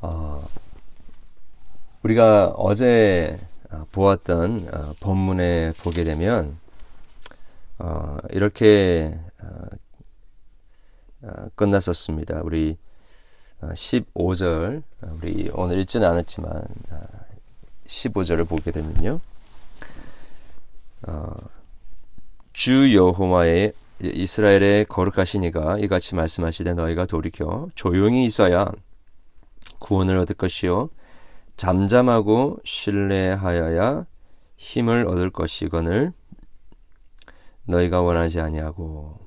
어, 우리가 어제 어, 보았던 어, 본문에 보게 되면 어, 이렇게 어, 어, 끝났었습니다. 우리 15절 우리 오늘 읽지는 않았지만 15절을 보게 되면요. 주 여호와의 이스라엘의 거룩하시니가 이같이 말씀하시되 너희가 돌이켜 조용히 있어야 구원을 얻을 것이요. 잠잠하고 신뢰하여야 힘을 얻을 것이거늘 너희가 원하지 아니하고.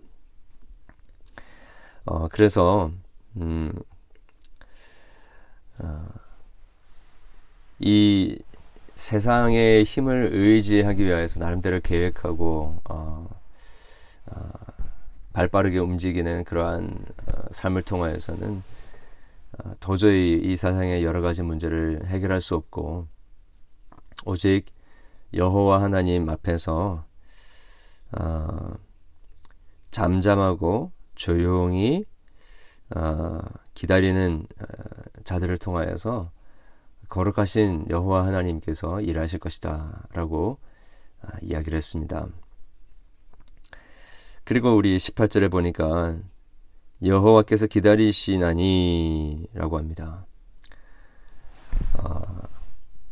어 그래서 음, 어, 이 세상의 힘을 의지하기 위해서 나름대로 계획하고 어, 어, 발빠르게 움직이는 그러한 어, 삶을 통하여서는 어, 도저히 이 세상의 여러 가지 문제를 해결할 수 없고 오직 여호와 하나님 앞에서 어, 잠잠하고 조용히 어, 기다리는 어, 자들을 통하여서 거룩하신 여호와 하나님께서 일하실 것이다라고 어, 이야기를 했습니다. 그리고 우리 18절에 보니까 여호와께서 기다리시나니라고 합니다. 어,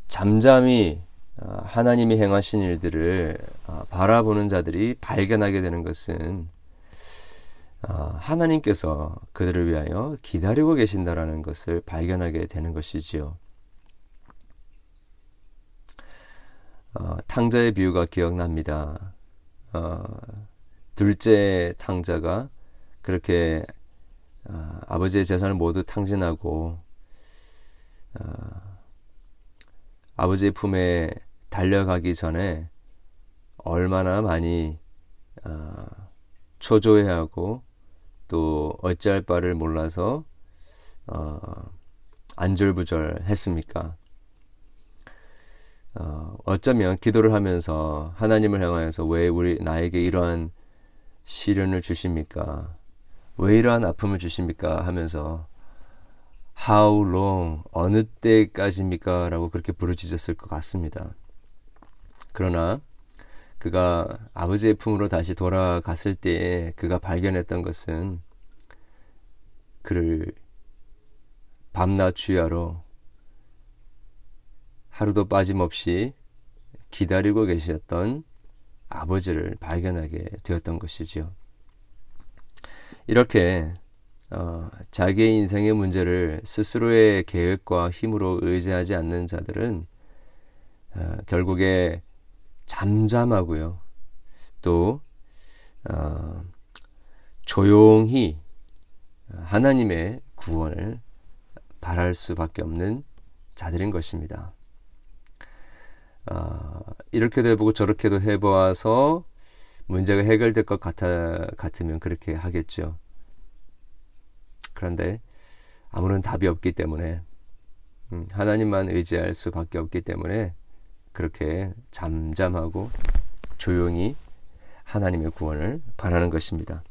잠잠히 어, 하나님이 행하신 일들을 어, 바라보는 자들이 발견하게 되는 것은 어, 하나님께서 그들을 위하여 기다리고 계신다라는 것을 발견하게 되는 것이지요. 어, 탕자의 비유가 기억납니다. 어, 둘째 탕자가 그렇게 어, 아버지의 재산을 모두 탕진하고 어, 아버지의 품에 달려가기 전에 얼마나 많이 어, 초조해하고 또 어찌할 바를 몰라서 어, 안절부절했습니까? 어, 어쩌면 기도를 하면서 하나님을 향하여서 왜 우리 나에게 이러한 시련을 주십니까? 왜 이러한 아픔을 주십니까? 하면서 How long? 어느 때까지입니까? 라고 그렇게 부르짖었을 것 같습니다. 그러나 그가 아버지의 품으로 다시 돌아갔을 때 그가 발견했던 것은 그를 밤낮 주야로 하루도 빠짐없이 기다리고 계셨던 아버지를 발견하게 되었던 것이지요. 이렇게 어, 자기의 인생의 문제를 스스로의 계획과 힘으로 의지하지 않는 자들은 어, 결국에 잠잠하고요. 또 어, 조용히 하나님의 구원을 바랄 수밖에 없는 자들인 것입니다. 어, 이렇게도 해보고 저렇게도 해보아서 문제가 해결될 것 같아, 같으면 그렇게 하겠죠. 그런데 아무런 답이 없기 때문에 음, 하나님만 의지할 수밖에 없기 때문에 그렇게 잠잠하고 조용히 하나님의 구원을 바라는 것입니다.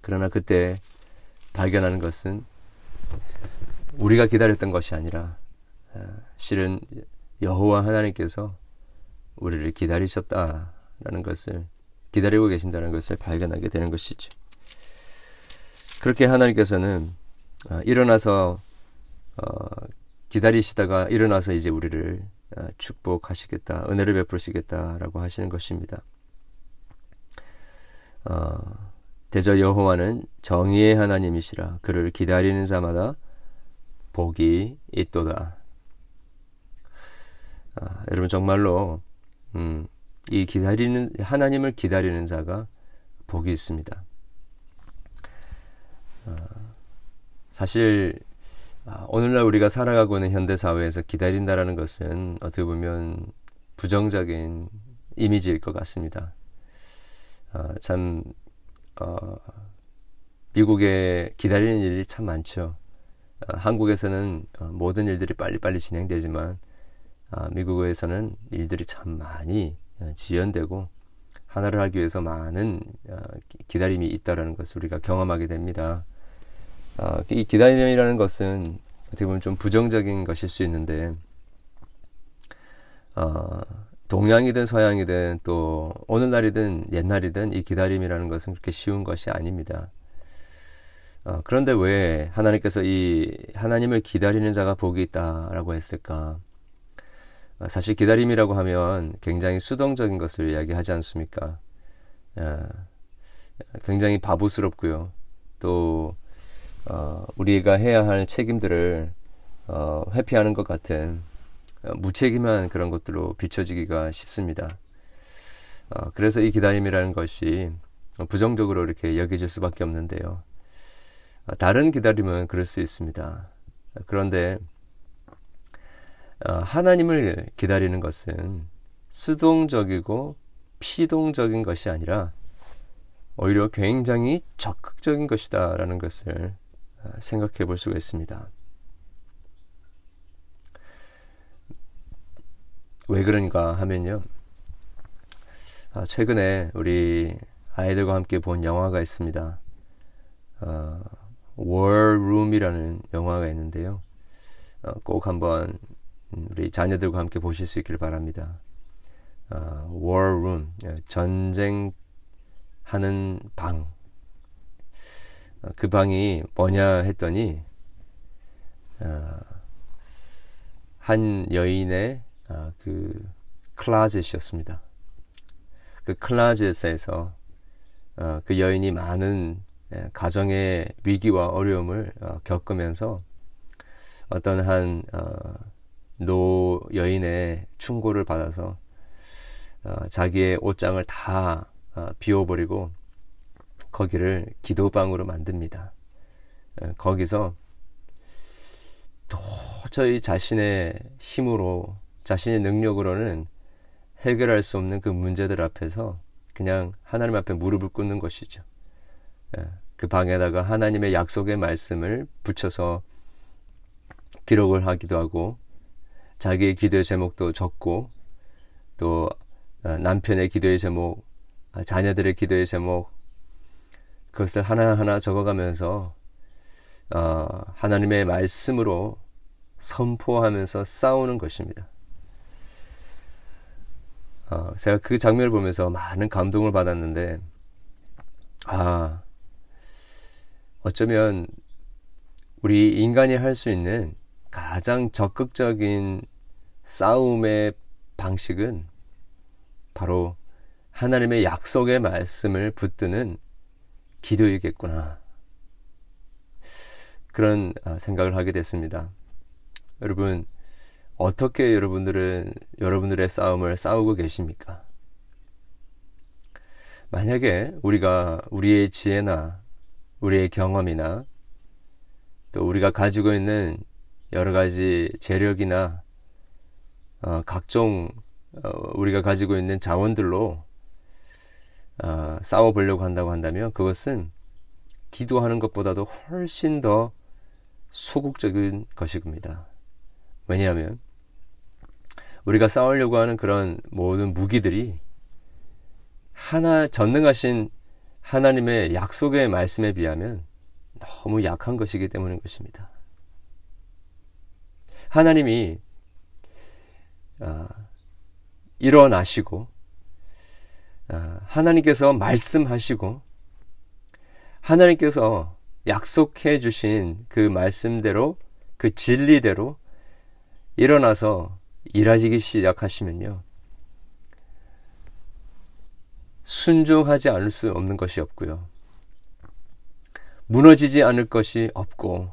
그러나 그때 발견하는 것은 우리가 기다렸던 것이 아니라 어, 실은 여호와 하나님께서 우리를 기다리셨다라는 것을 기다리고 계신다는 것을 발견하게 되는 것이죠. 그렇게 하나님께서는 어, 일어나서 어, 기다리시다가 일어나서 이제 우리를 어, 축복하시겠다, 은혜를 베푸시겠다라고 하시는 것입니다. 어, 대저 여호와는 정의의 하나님이시라 그를 기다리는 자마다 복이 있도다. 아, 여러분 정말로 음, 이 기다리는 하나님을 기다리는 자가 복이 있습니다. 아, 사실 아, 오늘날 우리가 살아가고 있는 현대 사회에서 기다린다라는 것은 어떻게 보면 부정적인 이미지일 것 같습니다. 아, 참 어, 미국에 기다리는 일이 참 많죠. 아, 한국에서는 어, 모든 일들이 빨리빨리 진행되지만 아, 미국에서는 일들이 참 많이 어, 지연되고 하나를 하기 위해서 많은 어, 기다림이 있다라는 것을 우리가 경험하게 됩니다. 이 기다림이라는 것은 어떻게 보면 좀 부정적인 것일 수 있는데 어, 동양이든 서양이든 또 오늘날이든 옛날이든 이 기다림이라는 것은 그렇게 쉬운 것이 아닙니다. 어, 그런데 왜 하나님께서 이 하나님을 기다리는 자가 복이 있다라고 했을까? 어, 사실 기다림이라고 하면 굉장히 수동적인 것을 이야기하지 않습니까? 어, 굉장히 바보스럽고요. 또 어, 우리가 해야 할 책임들을 어, 회피하는 것 같은 어, 무책임한 그런 것들로 비춰지기가 쉽습니다. 어, 그래서 이 기다림이라는 것이 부정적으로 이렇게 여겨질 수밖에 없는데요. 어, 다른 기다림은 그럴 수 있습니다. 그런데 어, 하나님을 기다리는 것은 수동적이고 피동적인 것이 아니라 오히려 굉장히 적극적인 것이다라는 것을 어, 생각해 볼 수가 있습니다. 왜 그런가 하면요. 아, 최근에 우리 아이들과 함께 본 영화가 있습니다. 어, Room이라는 영화가 있는데요. 어, 꼭 한번 우리 자녀들과 함께 보실 수 있기를 바랍니다. 어, War Room, 예, 전쟁하는 방. 어, 그 방이 뭐냐 했더니 어, 한 여인의 어, 그 클라젯이었습니다. 그 클라젯에서 어, 그 여인이 많은 예, 가정의 위기와 어려움을 어, 겪으면서 어떤 한 어, 노 여인의 충고를 받아서 어, 자기의 옷장을 다 어, 비워버리고 거기를 기도방으로 만듭니다. 어, 거기서 도저히 자신의 힘으로 자신의 능력으로는 해결할 수 없는 그 문제들 앞에서 그냥 하나님 앞에 무릎을 꿇는 것이죠. 예, 그 방에다가 하나님의 약속의 말씀을 붙여서 기록을 하기도 하고 자기의 기도의 제목도 적고 또 어, 남편의 기도의 제목, 아, 자녀들의 기도의 제목 그것을 하나하나 적어가면서 어, 하나님의 말씀으로 선포하면서 싸우는 것입니다. 어, 제가 그 장면을 보면서 많은 감동을 받았는데, 아, 어쩌면 우리 인간이 할 수 있는 가장 적극적인 싸움의 방식은 바로 하나님의 약속의 말씀을 붙드는 기도이겠구나. 그런 아, 생각을 하게 됐습니다. 여러분, 어떻게 여러분들은 여러분들의 싸움을 싸우고 계십니까? 만약에 우리가 우리의 지혜나 우리의 경험이나 또 우리가 가지고 있는 여러 가지 재력이나 어, 각종 어, 우리가 가지고 있는 자원들로 어, 싸워보려고 한다고 한다면 그것은 기도하는 것보다도 훨씬 더 소극적인 것입니다. 왜냐하면 우리가 싸우려고 하는 그런 모든 무기들이 하나 전능하신 하나님의 약속의 말씀에 비하면 너무 약한 것이기 때문인 것입니다. 하나님이 어, 일어나시고 어, 하나님께서 말씀하시고 하나님께서 약속해 주신 그 말씀대로 그 진리대로 일어나서 일하시기 시작하시면요. 순종하지 않을 수 없는 것이 없고요. 무너지지 않을 것이 없고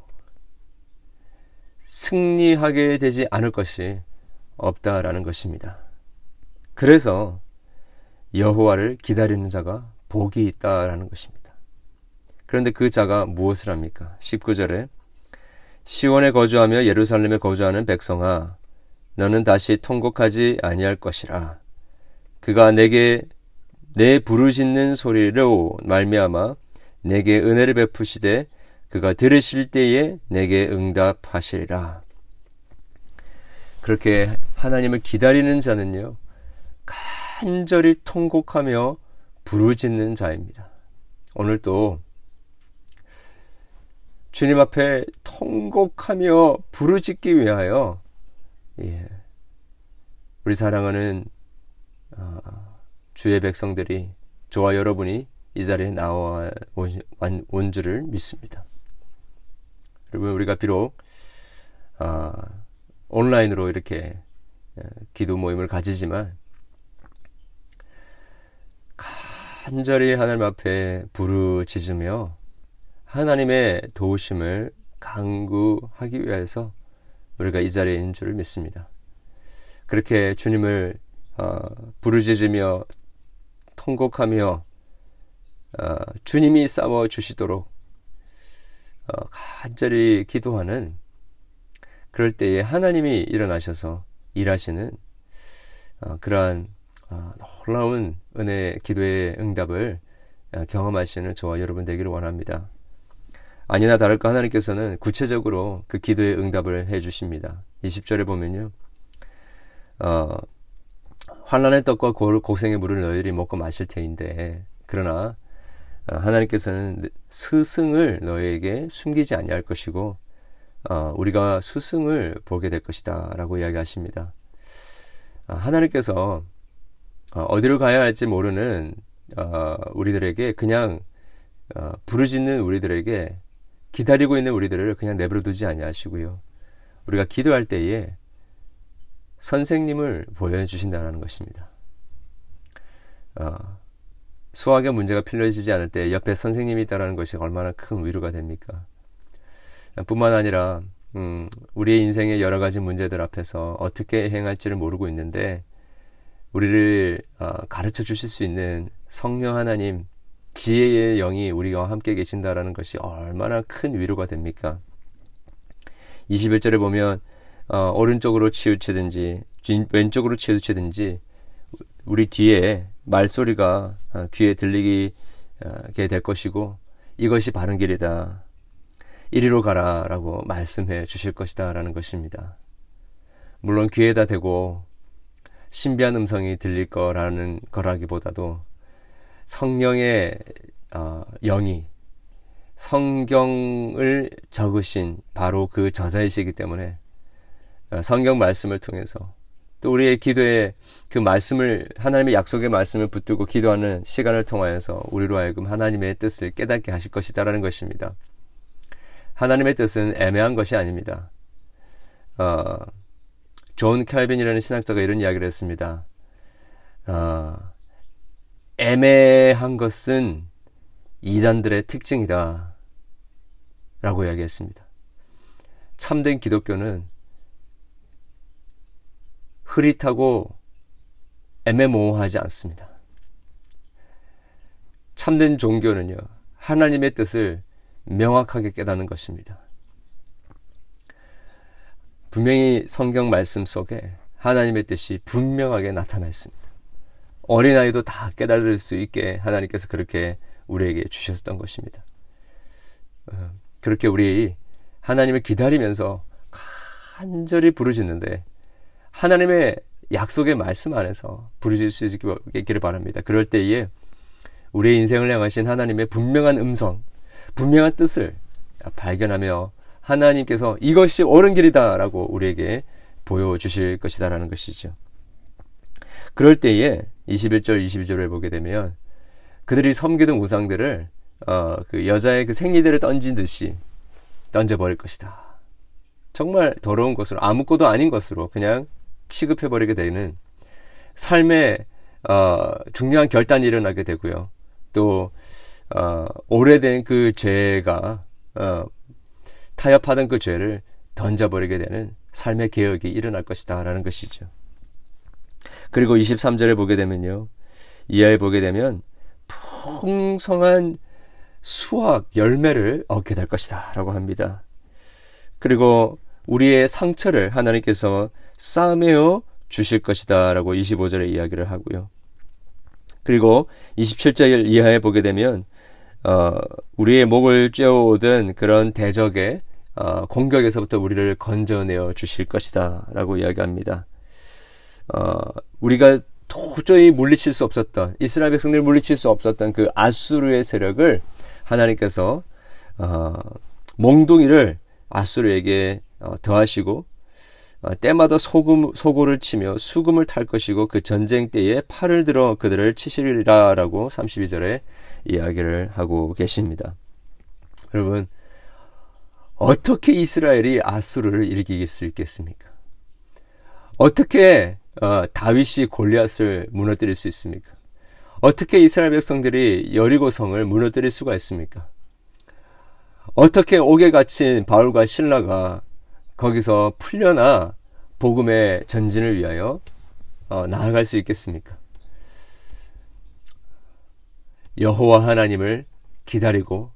승리하게 되지 않을 것이 없다라는 것입니다. 그래서 여호와를 기다리는 자가 복이 있다라는 것입니다. 그런데 그 자가 무엇을 합니까? 19절에 시온에 거주하며 예루살렘에 거주하는 백성아 너는 다시 통곡하지 아니할 것이라 그가 내게 내 부르짖는 소리로 말미암아 내게 은혜를 베푸시되 그가 들으실 때에 내게 응답하시리라. 그렇게 하나님을 기다리는 자는요, 간절히 통곡하며 부르짖는 자입니다. 오늘도 주님 앞에 통곡하며 부르짖기 위하여 예. 우리 사랑하는 어, 주의 백성들이 저와 여러분이 이 자리에 나와 온, 온 줄을 믿습니다. 여러분 우리가 비록 어, 온라인으로 이렇게 예, 기도 모임을 가지지만 간절히 하나님 앞에 부르짖으며 하나님의 도우심을 강구하기 위해서 우리가 이 자리에 있는 줄을 믿습니다. 그렇게 주님을 어, 부르짖으며 통곡하며 어, 주님이 싸워 주시도록 어, 간절히 기도하는 그럴 때에 하나님이 일어나셔서 일하시는 어, 그러한 어, 놀라운 은혜 기도의 응답을 어, 경험하시는 저와 여러분 되기를 원합니다. 아니나 다를까 하나님께서는 구체적으로 그 기도의 응답을 해 주십니다. 20절에 보면요. 어, 환란의 떡과 고생의 물을 너희들이 먹고 마실 테인데 그러나 어, 하나님께서는 스승을 너희에게 숨기지 아니할 것이고 어, 우리가 스승을 보게 될 것이다 라고 이야기하십니다. 어, 하나님께서 어, 어디로 가야 할지 모르는 어, 우리들에게 그냥 어, 부르짖는 우리들에게 기다리고 있는 우리들을 그냥 내버려 두지 아니하시고요. 우리가 기도할 때에 선생님을 보여주신다는 것입니다. 어, 수학의 문제가 필요해지지 않을 때 옆에 선생님이 있다는 것이 얼마나 큰 위로가 됩니까? 뿐만 아니라 음, 우리의 인생의 여러 가지 문제들 앞에서 어떻게 행할지를 모르고 있는데 우리를 어, 가르쳐 주실 수 있는 성령 하나님 지혜의 영이 우리와 함께 계신다라는 것이 얼마나 큰 위로가 됩니까? 21절에 보면 어, 오른쪽으로 치우치든지 왼쪽으로 치우치든지 우리 뒤에 말소리가 어, 귀에 들리게 될 것이고 이것이 바른 길이다. 이리로 가라라고 말씀해 주실 것이다라는 것입니다. 물론 귀에다 대고 신비한 음성이 들릴 거라는 거라기보다도 성령의 어, 영이 성경을 적으신 바로 그 저자이시기 때문에 어, 성경 말씀을 통해서 또 우리의 기도에 그 말씀을 하나님의 약속의 말씀을 붙들고 기도하는 시간을 통하여서 우리로 하여금 하나님의 뜻을 깨닫게 하실 것이다라는 것입니다. 하나님의 뜻은 애매한 것이 아닙니다. 어, 존 캘빈이라는 신학자가 이런 이야기를 했습니다. 어, 애매한 것은 이단들의 특징이다. 라고 이야기했습니다. 참된 기독교는 흐릿하고 애매모호하지 않습니다. 참된 종교는요, 하나님의 뜻을 명확하게 깨닫는 것입니다. 분명히 성경 말씀 속에 하나님의 뜻이 분명하게 나타나 있습니다. 어린아이도 다 깨달을 수 있게 하나님께서 그렇게 우리에게 주셨던 것입니다. 어, 그렇게 우리 하나님을 기다리면서 간절히 부르짖는데 하나님의 약속의 말씀 안에서 부르짖을 수 있기를 바랍니다. 그럴 때에 우리의 인생을 향하신 하나님의 분명한 음성, 분명한 뜻을 발견하며 하나님께서 이것이 옳은 길이다라고 우리에게 보여주실 것이다라는 것이죠. 그럴 때에 21절, 22절을 보게 되면 그들이 섬기던 우상들을 어, 그 여자의 그 생리대를 던진 듯이 던져버릴 것이다. 정말 더러운 것으로 아무것도 아닌 것으로 그냥 취급해버리게 되는 삶의 어, 중요한 결단이 일어나게 되고요. 또 어, 오래된 그 죄가 어, 타협하던 그 죄를 던져버리게 되는 삶의 개혁이 일어날 것이다라는 것이죠. 그리고 23절에 보게 되면요. 이하에 보게 되면 풍성한 수확 열매를 얻게 될 것이다 라고 합니다. 그리고 우리의 상처를 하나님께서 싸매어 주실 것이다 라고 25절에 이야기를 하고요. 그리고 27절 이하에 보게 되면 어, 우리의 목을 쬐어오던 그런 대적의 어, 공격에서부터 우리를 건져내어 주실 것이다 라고 이야기합니다. 어, 우리가 도저히 물리칠 수 없었던 이스라엘 백성들을 물리칠 수 없었던 그 아수르의 세력을 하나님께서 어, 몽둥이를 아수르에게 어, 더하시고 어, 때마다 소금, 소고를 치며 수금을 탈 것이고 그 전쟁 때에 팔을 들어 그들을 치시리라라고 32절에 이야기를 하고 계십니다. 여러분 어떻게 이스라엘이 아수르를 이길 수 있겠습니까? 어떻게 어, 다윗이 골리앗을 무너뜨릴 수 있습니까? 어떻게 이스라엘 백성들이 여리고성을 무너뜨릴 수가 있습니까? 어떻게 옥에 갇힌 바울과 신라가 거기서 풀려나 복음의 전진을 위하여 어, 나아갈 수 있겠습니까? 여호와 하나님을 기다리고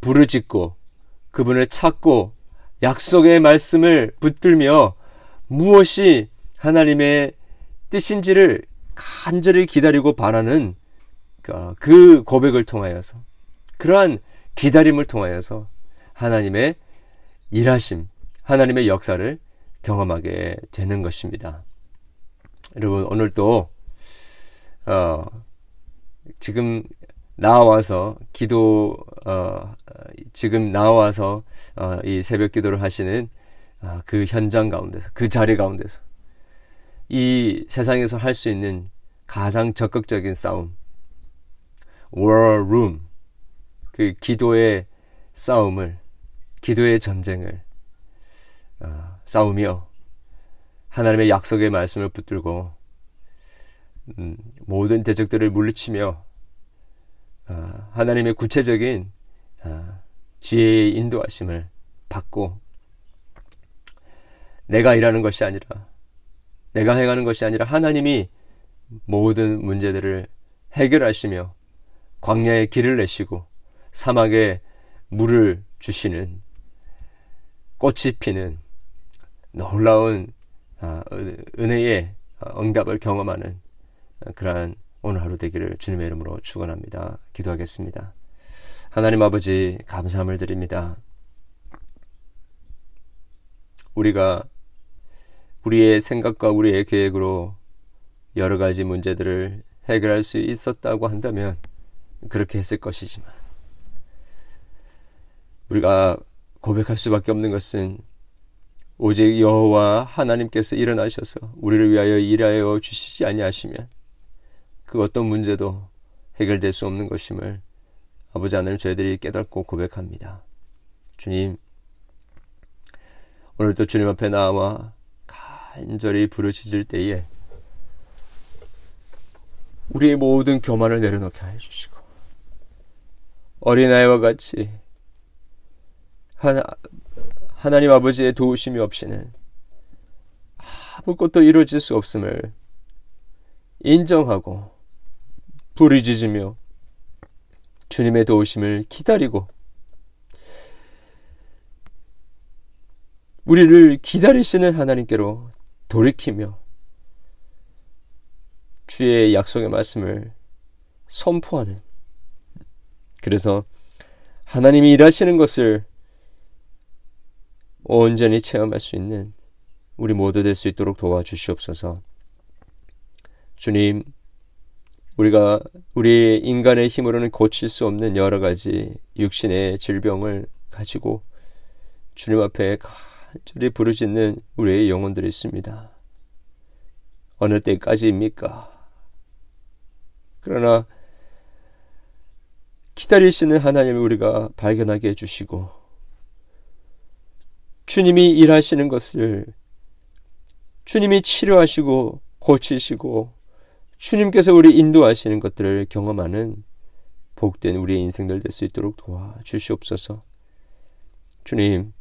부르짖고 그분을 찾고 약속의 말씀을 붙들며 무엇이 하나님의 뜻인지를 간절히 기다리고 바라는 그, 그 고백을 통하여서 그러한 기다림을 통하여서 하나님의 일하심, 하나님의 역사를 경험하게 되는 것입니다. 여러분 오늘도 어, 지금 나와서 기도 어, 지금 나와서 어, 이 새벽 기도를 하시는 어, 그 현장 가운데서 그 자리 가운데서 이 세상에서 할 수 있는 가장 적극적인 싸움 war room 그 기도의 싸움을 기도의 전쟁을 어, 싸우며 하나님의 약속의 말씀을 붙들고 음, 모든 대적들을 물리치며 어, 하나님의 구체적인 어, 지혜의 인도하심을 받고 내가 일하는 것이 아니라 내가 행하는 것이 아니라 하나님이 모든 문제들을 해결하시며 광야에 길을 내시고 사막에 물을 주시는 꽃이 피는 놀라운 아, 은혜의 응답을 경험하는 그러한 오늘 하루 되기를 주님의 이름으로 축원합니다. 기도하겠습니다. 하나님 아버지 감사함을 드립니다. 우리가 우리의 생각과 우리의 계획으로 여러 가지 문제들을 해결할 수 있었다고 한다면 그렇게 했을 것이지만 우리가 고백할 수밖에 없는 것은 오직 여호와 하나님께서 일어나셔서 우리를 위하여 일하여 주시지 아니하시면 그 어떤 문제도 해결될 수 없는 것임을 아버지 하나님 저희들이 깨닫고 고백합니다. 주님 오늘도 주님 앞에 나와 간절히 부르짖을 때에 우리의 모든 교만을 내려놓게 하여 주시고 어린아이와 같이 하나, 하나님 아버지의 도우심이 없이는 아무것도 이루어질 수 없음을 인정하고 부르짖으며 주님의 도우심을 기다리고 우리를 기다리시는 하나님께로 돌이키며 주의 약속의 말씀을 선포하는 그래서 하나님이 일하시는 것을 온전히 체험할 수 있는 우리 모두 될 수 있도록 도와주시옵소서. 주님, 우리가 우리 인간의 힘으로는 고칠 수 없는 여러 가지 육신의 질병을 가지고 주님 앞에 간절히 부르짖는 우리의 영혼들이 있습니다. 어느 때까지입니까? 그러나 기다리시는 하나님을 우리가 발견하게 해주시고 주님이 일하시는 것을 주님이 치료하시고 고치시고 주님께서 우리 인도하시는 것들을 경험하는 복된 우리의 인생들 될 수 있도록 도와주시옵소서. 주님,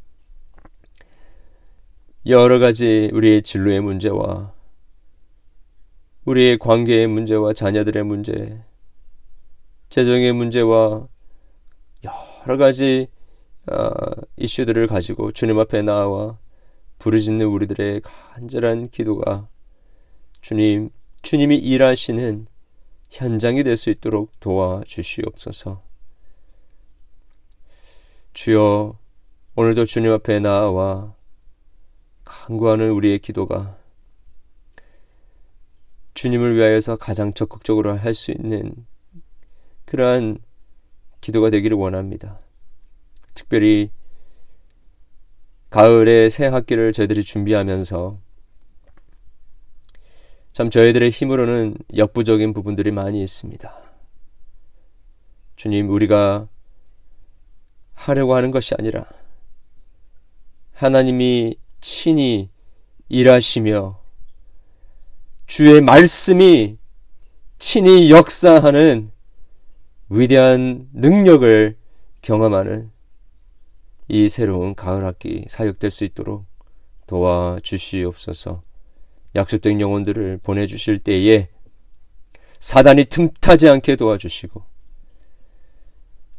여러 가지 우리의 진로의 문제와 우리의 관계의 문제와 자녀들의 문제, 재정의 문제와 여러 가지 어, 이슈들을 가지고 주님 앞에 나와 부르짖는 우리들의 간절한 기도가 주님, 주님이 일하시는 현장이 될 수 있도록 도와주시옵소서. 주여, 오늘도 주님 앞에 나와 간구하는 우리의 기도가 주님을 위하여서 가장 적극적으로 할 수 있는 그러한 기도가 되기를 원합니다. 특별히 가을에 새 학기를 저희들이 준비하면서 참 저희들의 힘으로는 역부족인 부분들이 많이 있습니다. 주님, 우리가 하려고 하는 것이 아니라 하나님이 친히 일하시며 주의 말씀이 친히 역사하는 위대한 능력을 경험하는 이 새로운 가을 학기 사역될 수 있도록 도와주시옵소서. 약속된 영혼들을 보내주실 때에 사단이 틈타지 않게 도와주시고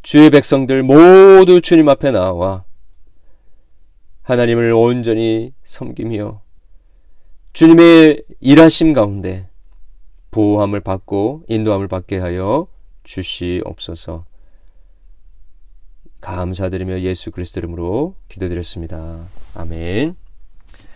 주의 백성들 모두 주님 앞에 나와 하나님을 온전히 섬기며 주님의 일하심 가운데 보호함을 받고 인도함을 받게 하여 주시옵소서. 감사드리며 예수 그리스도 이름으로 기도드렸습니다. 아멘.